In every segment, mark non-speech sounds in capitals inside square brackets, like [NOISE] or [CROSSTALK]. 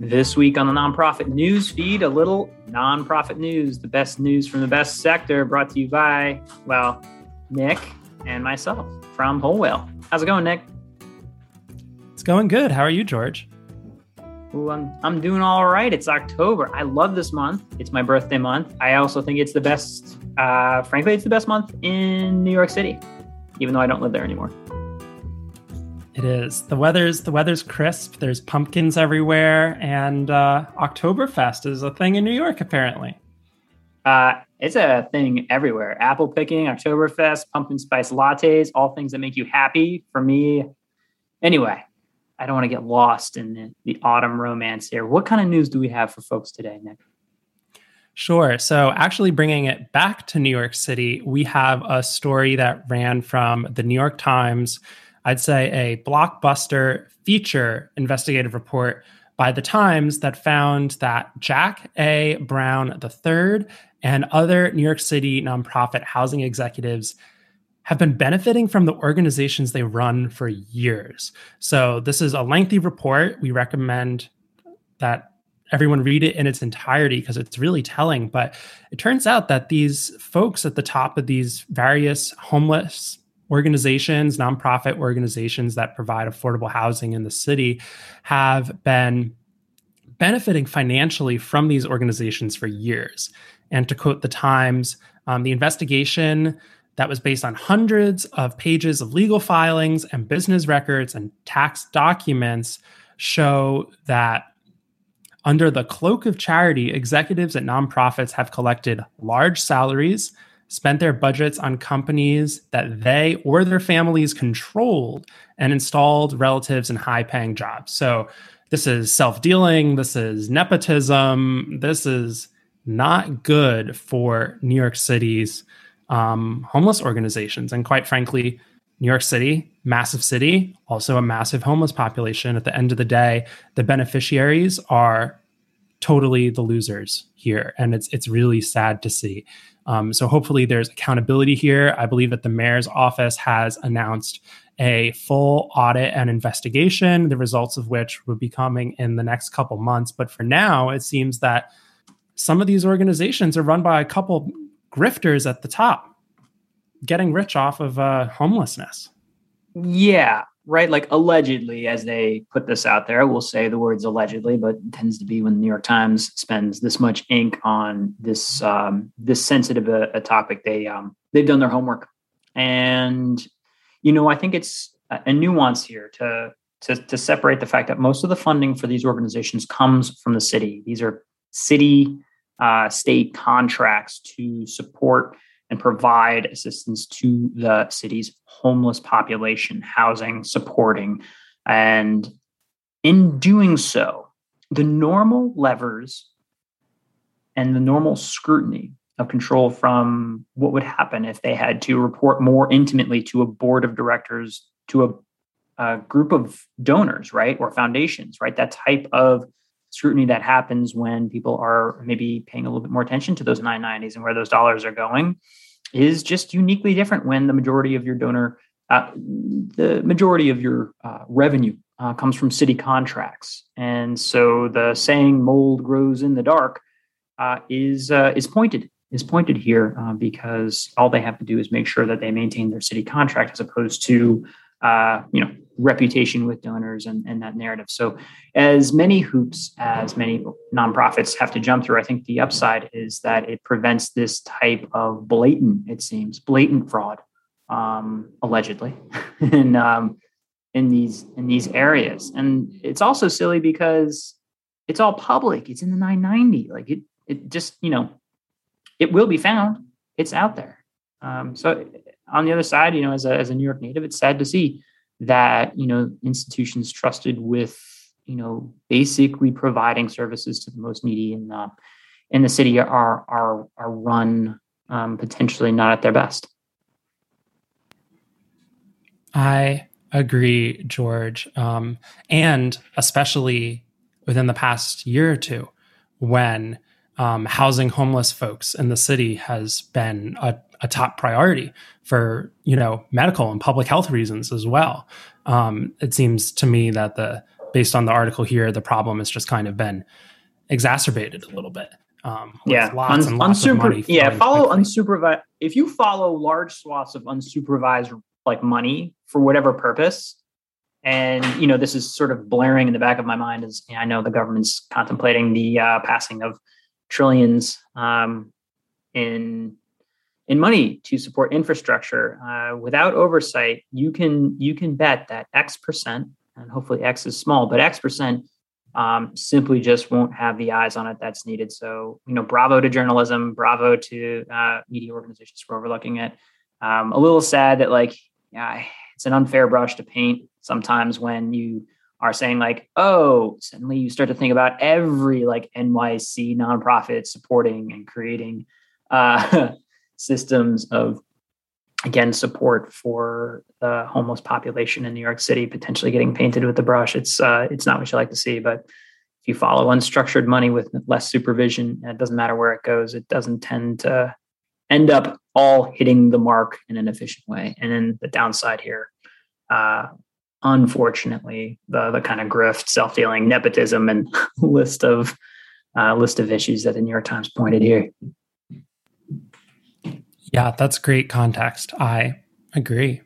This week on the nonprofit news feed, a little nonprofit news, the best news from the best sector, brought to you by, well, Nick and myself from Whole Whale. How's it going, Nick? It's going good. How are you, George? Ooh, I'm, I'm doing all right. It's October. I love this month. It's my birthday month. I also think it's the best, uh, frankly, it's the best month in New York City, even though I don't live there anymore. It is. The weather's the weather's crisp. There's pumpkins everywhere, and uh, Oktoberfest is a thing in New York apparently. Uh, it's a thing everywhere. Apple picking, Oktoberfest, pumpkin spice lattes, all things that make you happy. For me, anyway, I don't want to get lost in the, the autumn romance here. What kind of news do we have for folks today, Nick? Sure. So, actually, bringing it back to New York City, we have a story that ran from the New York Times I'd say, a blockbuster feature investigative report by the Times that found that Jack A. Brown III and other New York City nonprofit housing executives have been benefiting from the organizations they run for years. So, this is a lengthy report. We recommend that everyone read it in its entirety because it's really telling. But it turns out that these folks at the top of these various homeless organizations, nonprofit organizations that provide affordable housing in the city have been benefiting financially from these organizations for years. And to quote the Times, um, the investigation that was based on hundreds of pages of legal filings and business records and tax documents show that under the cloak of charity, executives at nonprofits have collected large salaries spent their budgets on companies that they or their families controlled and installed relatives in high paying jobs. So this is self dealing, this is nepotism, this is not good for New York City's um, homeless organizations. And quite frankly, New York City, massive city, also a massive homeless population. At the end of the day, the beneficiaries are totally the losers here, and it's it's really sad to see. Um, so hopefully there's accountability here. I believe that the mayor's office has announced a full audit and investigation, the results of which will be coming in the next couple months. But for now, it seems that some of these organizations are run by a couple grifters at the top, getting rich off of uh, homelessness. Yeah, right? Like allegedly, as they put this out there, we'll say the words allegedly, but tends to be when the New York Times spends this much ink on this um, this sensitive a, a topic. They um, they've done their homework, and you know I think it's a nuance here to to to separate the fact that most of the funding for these organizations comes from the city. These are city uh, state contracts to support and provide assistance to the city's homeless population, housing, supporting. And in doing so, the normal levers and the normal scrutiny of control from what would happen if they had to report more intimately to a board of directors, to a, a group of donors, right, or foundations, right? That type of scrutiny that happens when people are maybe paying a little bit more attention to those 990s and where those dollars are going is just uniquely different when the majority of your donor uh, the majority of your uh, revenue uh, comes from city contracts. And so the saying mold grows in the dark uh, is uh, is pointed is pointed here uh, because all they have to do is make sure that they maintain their city contract as opposed to you know reputation with donors and, and that narrative. So, as many hoops as many nonprofits have to jump through, I think the upside is that it prevents this type of blatant, it seems, blatant fraud, um, allegedly, [LAUGHS] in um, in these in these areas. And it's also silly because it's all public. It's in the 990. Like it, it just you know, it will be found. It's out there. Um, so on the other side, you know, as a as a New York native, it's sad to see that you know institutions trusted with you know basically providing services to the most needy in the in the city are are are run um, potentially not at their best. I agree, George, um, and especially within the past year or two, when um, housing homeless folks in the city has been a, a, top priority for you know medical and public health reasons as well. Um, it seems to me that the based on the article here, the problem has just kind of been exacerbated a little bit. Um, yeah, lots Un- and lots unsuper-. Yeah, follow unsupervised. If you follow large swaths of unsupervised like money for whatever purpose, and you know this is sort of blaring in the back of my mind as you know, I know the government's contemplating the uh, passing of trillions um, in in money to support infrastructure. Uh, without oversight, you can you can bet that X percent, and hopefully X is small, but X percent um, simply just won't have the eyes on it that's needed. So, you know, bravo to journalism, bravo to uh, media organizations for overlooking it. Um, a little sad that, like, yeah, it's an unfair brush to paint sometimes when you are saying, like, oh, suddenly you start to think about every like NYC nonprofit supporting and creating uh, [LAUGHS] systems of again support for the homeless population in New York City potentially getting painted with the brush. It's uh, it's not what you like to see, but if you follow unstructured money with less supervision, it doesn't matter where it goes. It doesn't tend to end up all hitting the mark in an efficient way. And then the downside here, uh, unfortunately, the the kind of grift, self dealing, nepotism, and [LAUGHS] list of uh, list of issues that the New York Times pointed here. Yeah, that's great context. I agree.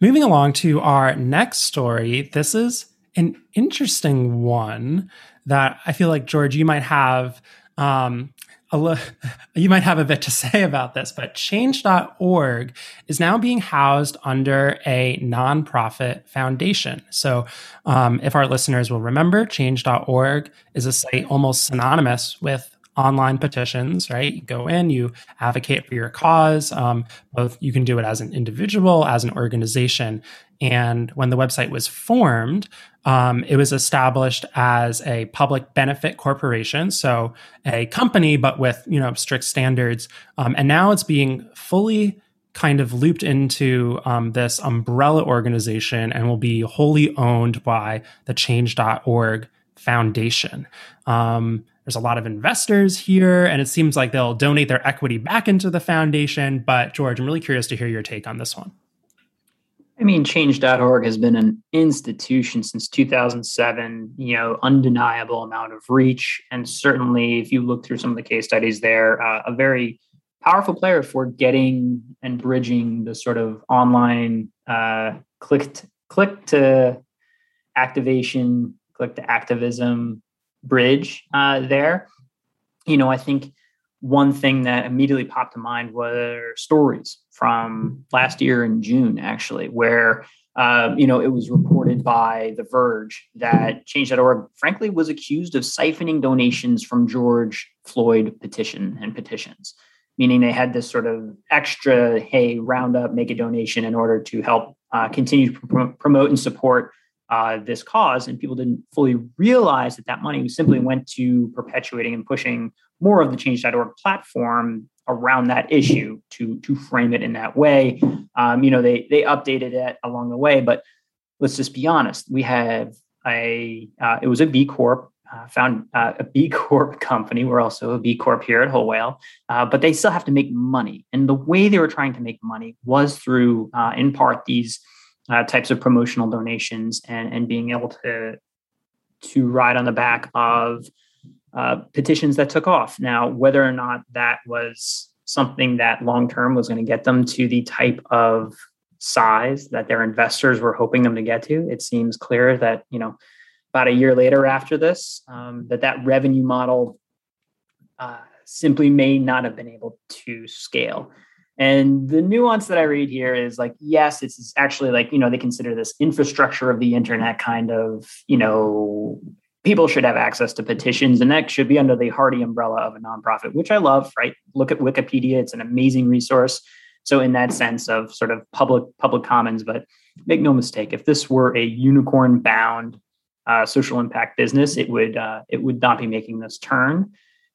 Moving along to our next story, this is an interesting one that I feel like George, you might have um, [LAUGHS] you might have a bit to [LAUGHS] say about this, but change.org is now being housed under a nonprofit foundation. So, um, if our listeners will remember, change.org is a site almost synonymous with online petitions, right? You go in, you advocate for your cause. Um, both you can do it as an individual, as an organization. And when the website was formed, um, it was established as a public benefit corporation, so a company, but with you know strict standards. Um, and now it's being fully kind of looped into um, this umbrella organization and will be wholly owned by the Change.org Foundation. Um, there's a lot of investors here, and it seems like they'll donate their equity back into the foundation. But, George, I'm really curious to hear your take on this one. I mean, change.org has been an institution since 2007, you know, undeniable amount of reach. And certainly, if you look through some of the case studies there, uh, a very powerful player for getting and bridging the sort of online uh, click, to, click to activation, click to activism bridge uh, there. You know, I think one thing that immediately popped to mind were stories from last year in June, actually, where um, you know it was reported by The Verge that Change.org, frankly, was accused of siphoning donations from George Floyd petition and petitions, meaning they had this sort of extra, hey, round up, make a donation in order to help uh, continue to pr- promote and support uh, this cause, and people didn't fully realize that that money simply went to perpetuating and pushing more of the Change.org platform around that issue to to frame it in that way. Um, you know, they they updated it along the way, but let's just be honest. We have a uh, it was a B Corp. Uh, found uh, a B Corp [LAUGHS] company. We're also a B Corp here at Whole Whale, uh, but they still have to make money. And the way they were trying to make money was through, uh, in part, these uh, types of promotional donations and, and being able to to ride on the back of uh, petitions that took off. Now, whether or not that was something that long term was going to get them to the type of size that their investors were hoping them to get to, it seems clear that you know about a year later after this, um, that that revenue model uh, simply may not have been able to scale. And the nuance that I read here is like, yes, it's actually like, you know, they consider this infrastructure of the internet kind of, you know, people should have access to petitions and that should be under the hardy umbrella of a nonprofit, which I love, right? Look at Wikipedia, it's an amazing resource. So in that sense of sort of public public commons, but make no mistake, if this were a unicorn bound uh, social impact business, it would uh, it would not be making this turn.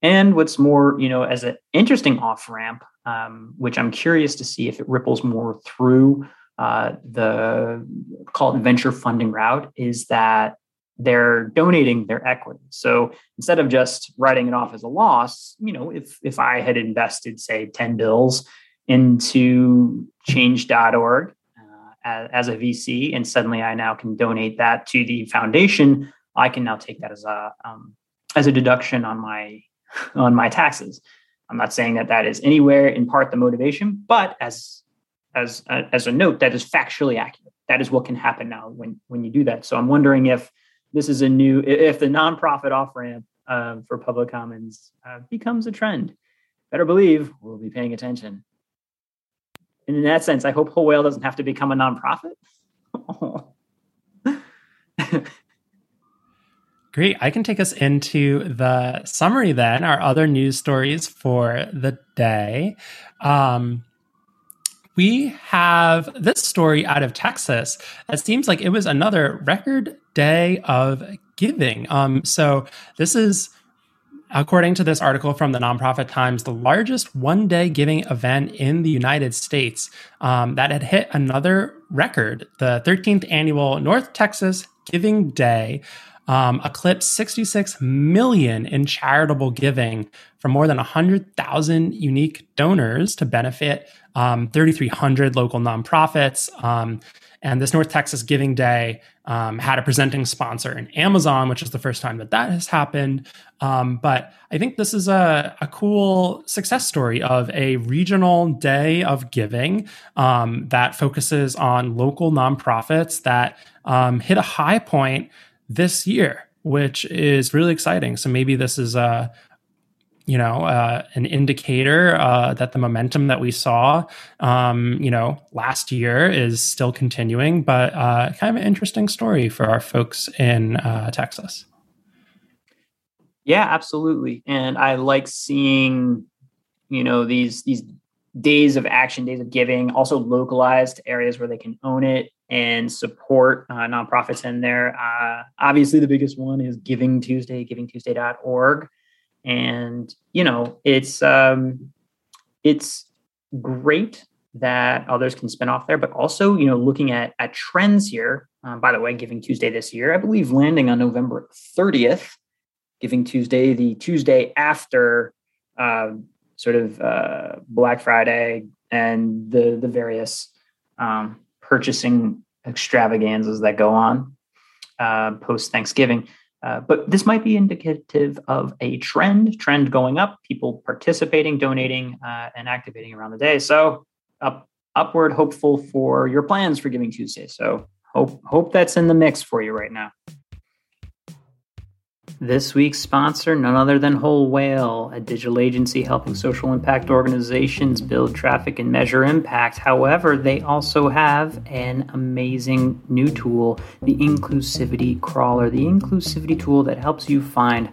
And what's more, you know, as an interesting off ramp, um, which I'm curious to see if it ripples more through uh, the called venture funding route, is that they're donating their equity. So instead of just writing it off as a loss, you know, if if I had invested, say, 10 bills into change.org uh, as, as, a VC, and suddenly I now can donate that to the foundation, I can now take that as a um, as a deduction on my on my taxes. I'm not saying that that is anywhere in part the motivation, but as as a, as a note, that is factually accurate. That is what can happen now when when you do that. So I'm wondering if this is a new if the nonprofit off ramp um, for public commons uh, becomes a trend. Better believe we'll be paying attention. And in that sense, I hope Whole Whale doesn't have to become a nonprofit. [LAUGHS] Great. I can take us into the summary then, our other news stories for the day. Um, we have this story out of Texas. It seems like it was another record day of giving. Um, so, this is, according to this article from the Nonprofit Times, the largest one day giving event in the United States um, that had hit another record, the 13th annual North Texas Giving Day um, eclipsed 66 million in charitable giving from more than 100,000 unique donors to benefit um, 3,300 local nonprofits. Um, and this North Texas Giving Day um, had a presenting sponsor in Amazon, which is the first time that that has happened. Um, but I think this is a, a, cool success story of a regional day of giving um, that focuses on local nonprofits that um, hit a high point this year, which is really exciting. So maybe this is a you know uh, an indicator uh, that the momentum that we saw um, you know last year is still continuing but uh, kind of an interesting story for our folks in uh, texas yeah absolutely and i like seeing you know these these days of action days of giving also localized areas where they can own it and support uh, nonprofits in there. Uh, obviously, the biggest one is Giving Tuesday, givingtuesday.org. And, you know, it's, um, it's great that others can spin off there, but also, you know, looking at, at trends here. Um, by the way, Giving Tuesday this year, I believe landing on November 30th, Giving Tuesday, the Tuesday after uh, sort of uh, Black Friday and the the various um, purchasing extravaganzas that go on uh, post Thanksgiving. Uh, but this might be indicative of a trend, trend going up, people participating, donating, uh, and activating around the day. So up, upward hopeful for your plans for Giving Tuesday. So hope hope that's in the mix for you right now. This week's sponsor, none other than Whole Whale, a digital agency helping social impact organizations build traffic and measure impact. However, they also have an amazing new tool, the Inclusivity Crawler, the inclusivity tool that helps you find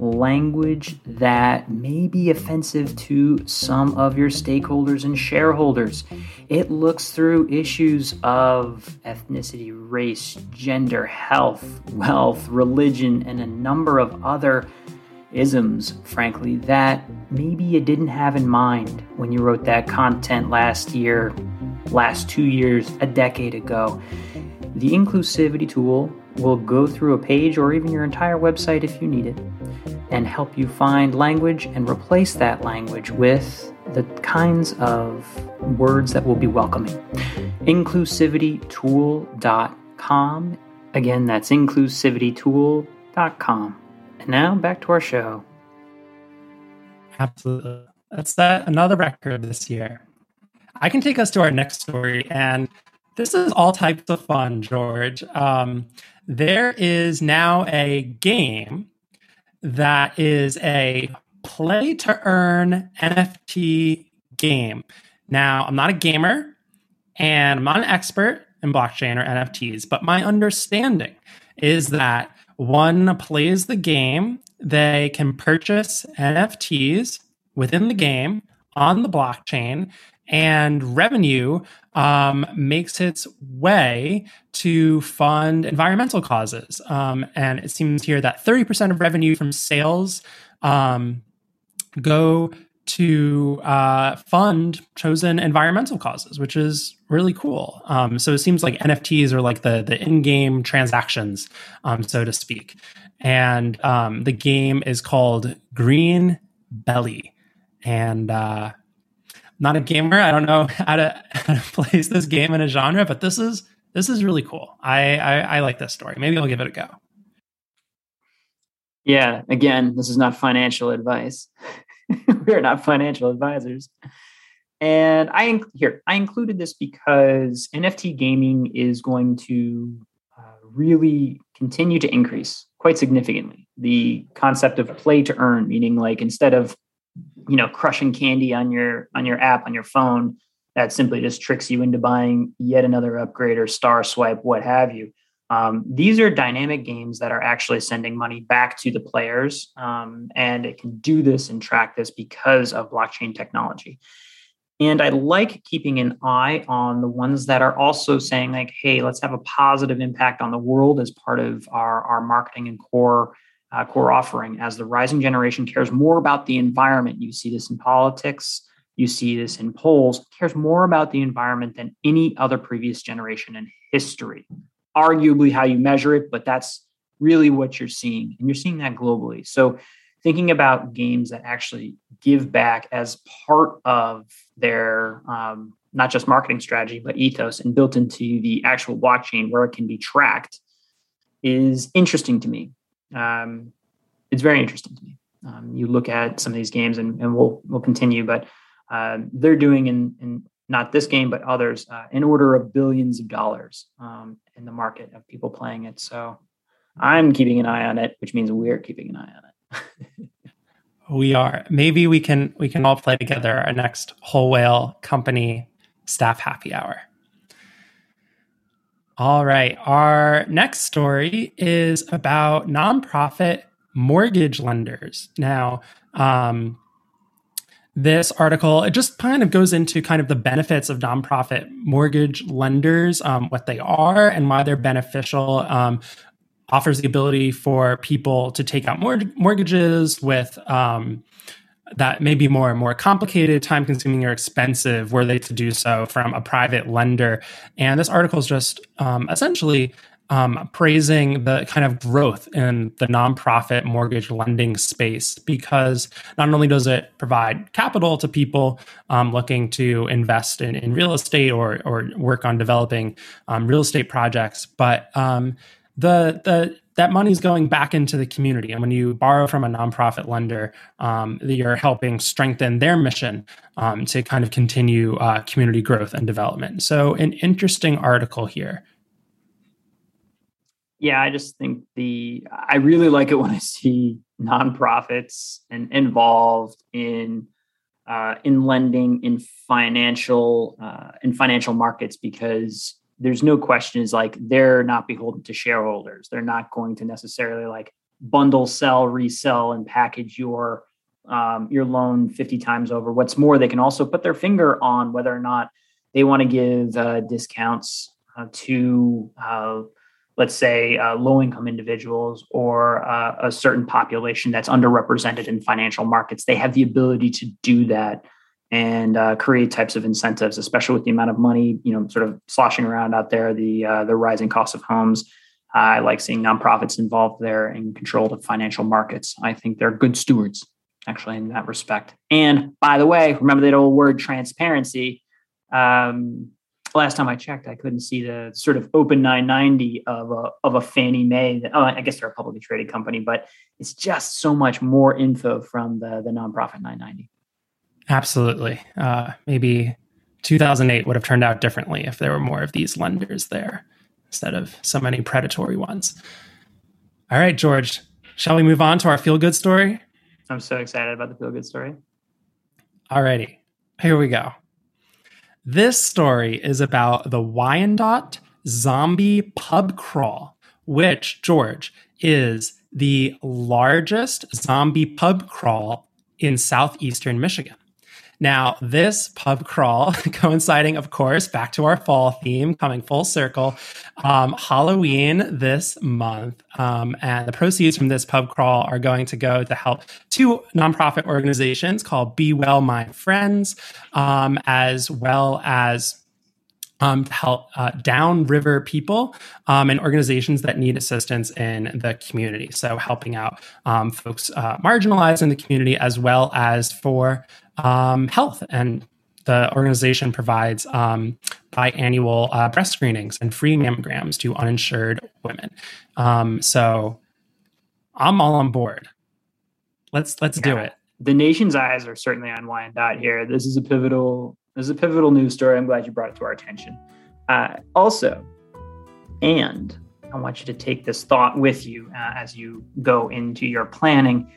language that may be offensive to some of your stakeholders and shareholders. It looks through issues of ethnicity, race, gender, health, wealth, religion, and a number number of other isms, frankly, that maybe you didn't have in mind when you wrote that content last year, last two years, a decade ago. The inclusivity tool will go through a page or even your entire website if you need it and help you find language and replace that language with the kinds of words that will be welcoming. Inclusivitytool.com. Again, that's inclusivitytool.com. And now back to our show. Absolutely. That's that another record this year. I can take us to our next story, and this is all types of fun, George. Um, there is now a game that is a play to earn NFT game. Now, I'm not a gamer and I'm not an expert in blockchain or NFTs, but my understanding is that one plays the game, they can purchase NFTs within the game on the blockchain, and revenue um, makes its way to fund environmental causes. Um, and it seems here that 30% of revenue from sales um, go to uh, fund chosen environmental causes, which is really cool. Um, so it seems like NFTs are like the the in game transactions, um, so to speak. And um, the game is called Green Belly, and uh, not a gamer. I don't know [LAUGHS] how to, how to place this game in a genre, but this is this is really cool. I, I, I like this story. Maybe I'll give it a go. Yeah, again, this is not financial advice. [LAUGHS] We're not financial advisors. And I here I included this because NFT gaming is going to uh, really continue to increase quite significantly. The concept of play to earn, meaning like instead of you know crushing candy on your on your app on your phone, that simply just tricks you into buying yet another upgrade or star swipe, what have you. Um, these are dynamic games that are actually sending money back to the players, um, and it can do this and track this because of blockchain technology. And I like keeping an eye on the ones that are also saying, like, hey, let's have a positive impact on the world as part of our, our marketing and core uh, core offering. As the rising generation cares more about the environment, you see this in politics, you see this in polls, cares more about the environment than any other previous generation in history arguably how you measure it, but that's really what you're seeing. And you're seeing that globally. So thinking about games that actually give back as part of their um, not just marketing strategy, but ethos and built into the actual blockchain where it can be tracked is interesting to me. Um, it's very interesting to me. Um, you look at some of these games, and, and we'll we'll continue, but uh, they're doing in, in not this game, but others, uh, in order of billions of dollars um, in the market of people playing it. So I'm keeping an eye on it, which means we're keeping an eye on it. [LAUGHS] we are. Maybe we can we can all play together our next whole whale company staff happy hour. All right. Our next story is about nonprofit mortgage lenders. Now, um, this article it just kind of goes into kind of the benefits of nonprofit mortgage lenders um, what they are and why they're beneficial um, offers the ability for people to take out mort- mortgages with um, that may be more and more complicated, time consuming, or expensive were they to do so from a private lender. And this article is just um, essentially um, praising the kind of growth in the nonprofit mortgage lending space because not only does it provide capital to people um, looking to invest in, in real estate or, or work on developing um, real estate projects, but um, the the that money is going back into the community. And when you borrow from a nonprofit lender, um, you're helping strengthen their mission um, to kind of continue uh, community growth and development. So, an interesting article here yeah, I just think the I really like it [LAUGHS] when I see nonprofits and involved in uh, in lending in financial uh, in financial markets because there's no question is like they're not beholden to shareholders. They're not going to necessarily like bundle, sell, resell, and package your um, your loan 50 times over. What's more, they can also put their finger on whether or not they want to give uh, discounts uh, to uh, let's say uh, low income individuals or uh, a certain population that's underrepresented in financial markets they have the ability to do that and uh, create types of incentives especially with the amount of money you know sort of sloshing around out there the uh, the rising cost of homes. I like seeing nonprofits involved there in control of financial markets. I think they're good stewards actually in that respect. And by the way remember that old word transparency? Um, last time I checked, I couldn't see the sort of open 990 of a of a Fannie Mae. That, oh, I guess they're a publicly traded company, but it's just so much more info from the the nonprofit 990. Absolutely. Uh, maybe 2008 would have turned out differently if there were more of these lenders there instead of so many predatory ones. All right, George, shall we move on to our feel good story? I'm so excited about the feel good story. All righty, here we go. This story is about the Wyandotte Zombie Pub Crawl, which, George, is the largest zombie pub crawl in southeastern Michigan. Now, this pub crawl, [LAUGHS] coinciding, of course, back to our fall theme, coming full circle, um, Halloween this month. Um, and the proceeds from this pub crawl are going to go to help two nonprofit organizations called Be Well My Friends, um, as well as um, to help uh, downriver people um, and organizations that need assistance in the community. So, helping out um, folks uh, marginalized in the community, as well as for um, health and the organization provides um, biannual uh, breast screenings and free mammograms to uninsured women. Um, so I'm all on board. Let's let's yeah. do it. The nation's eyes are certainly on Wyandotte here. This is a pivotal. This is a pivotal news story. I'm glad you brought it to our attention. Uh, also, and I want you to take this thought with you uh, as you go into your planning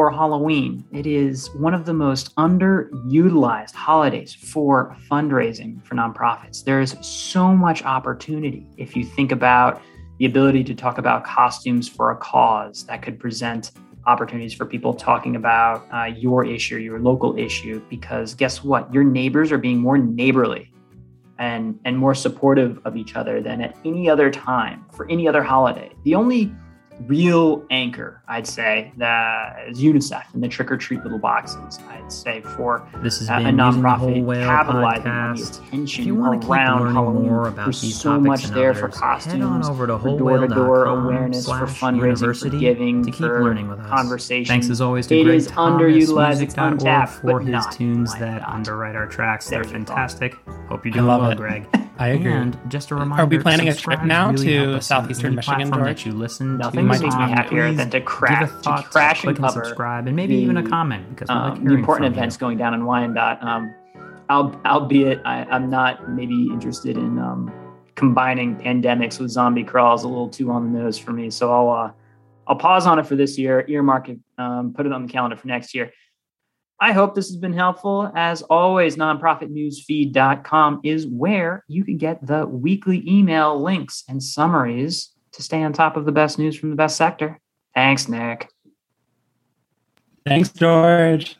for Halloween. It is one of the most underutilized holidays for fundraising for nonprofits. There is so much opportunity if you think about the ability to talk about costumes for a cause that could present opportunities for people talking about uh, your issue, your local issue, because guess what? Your neighbors are being more neighborly and, and more supportive of each other than at any other time for any other holiday. The only real anchor, I'd say, that is UNICEF and the trick or treat little boxes. I'd say for this is uh, a nonprofit capitalizing on the attention if you want to keep learning Halloween. more about There's these so much there others, for costumes, head over to for door-to-door awareness, for fundraising, for giving, to keep learning with us. Conversation. Thanks as always to it Greg is underutilized, it's untapped for his tunes that underwrite our tracks. They're fantastic. Hope you're doing well, Greg. [LAUGHS] I agree. And just a reminder: Are we planning a trip now really to southeastern Michigan, George? That you listen Nothing makes me happier than to crash, to crash and cover, subscribe, and maybe the, even a comment because um, the important events you. going down in Wyandotte. Um, albeit I, am not maybe interested in um, combining pandemics with zombie crawls a little too on the nose for me. So I'll uh, I'll pause on it for this year, earmark it, um, put it on the calendar for next year. I hope this has been helpful. As always, nonprofitnewsfeed.com is where you can get the weekly email links and summaries to stay on top of the best news from the best sector. Thanks, Nick. Thanks, George.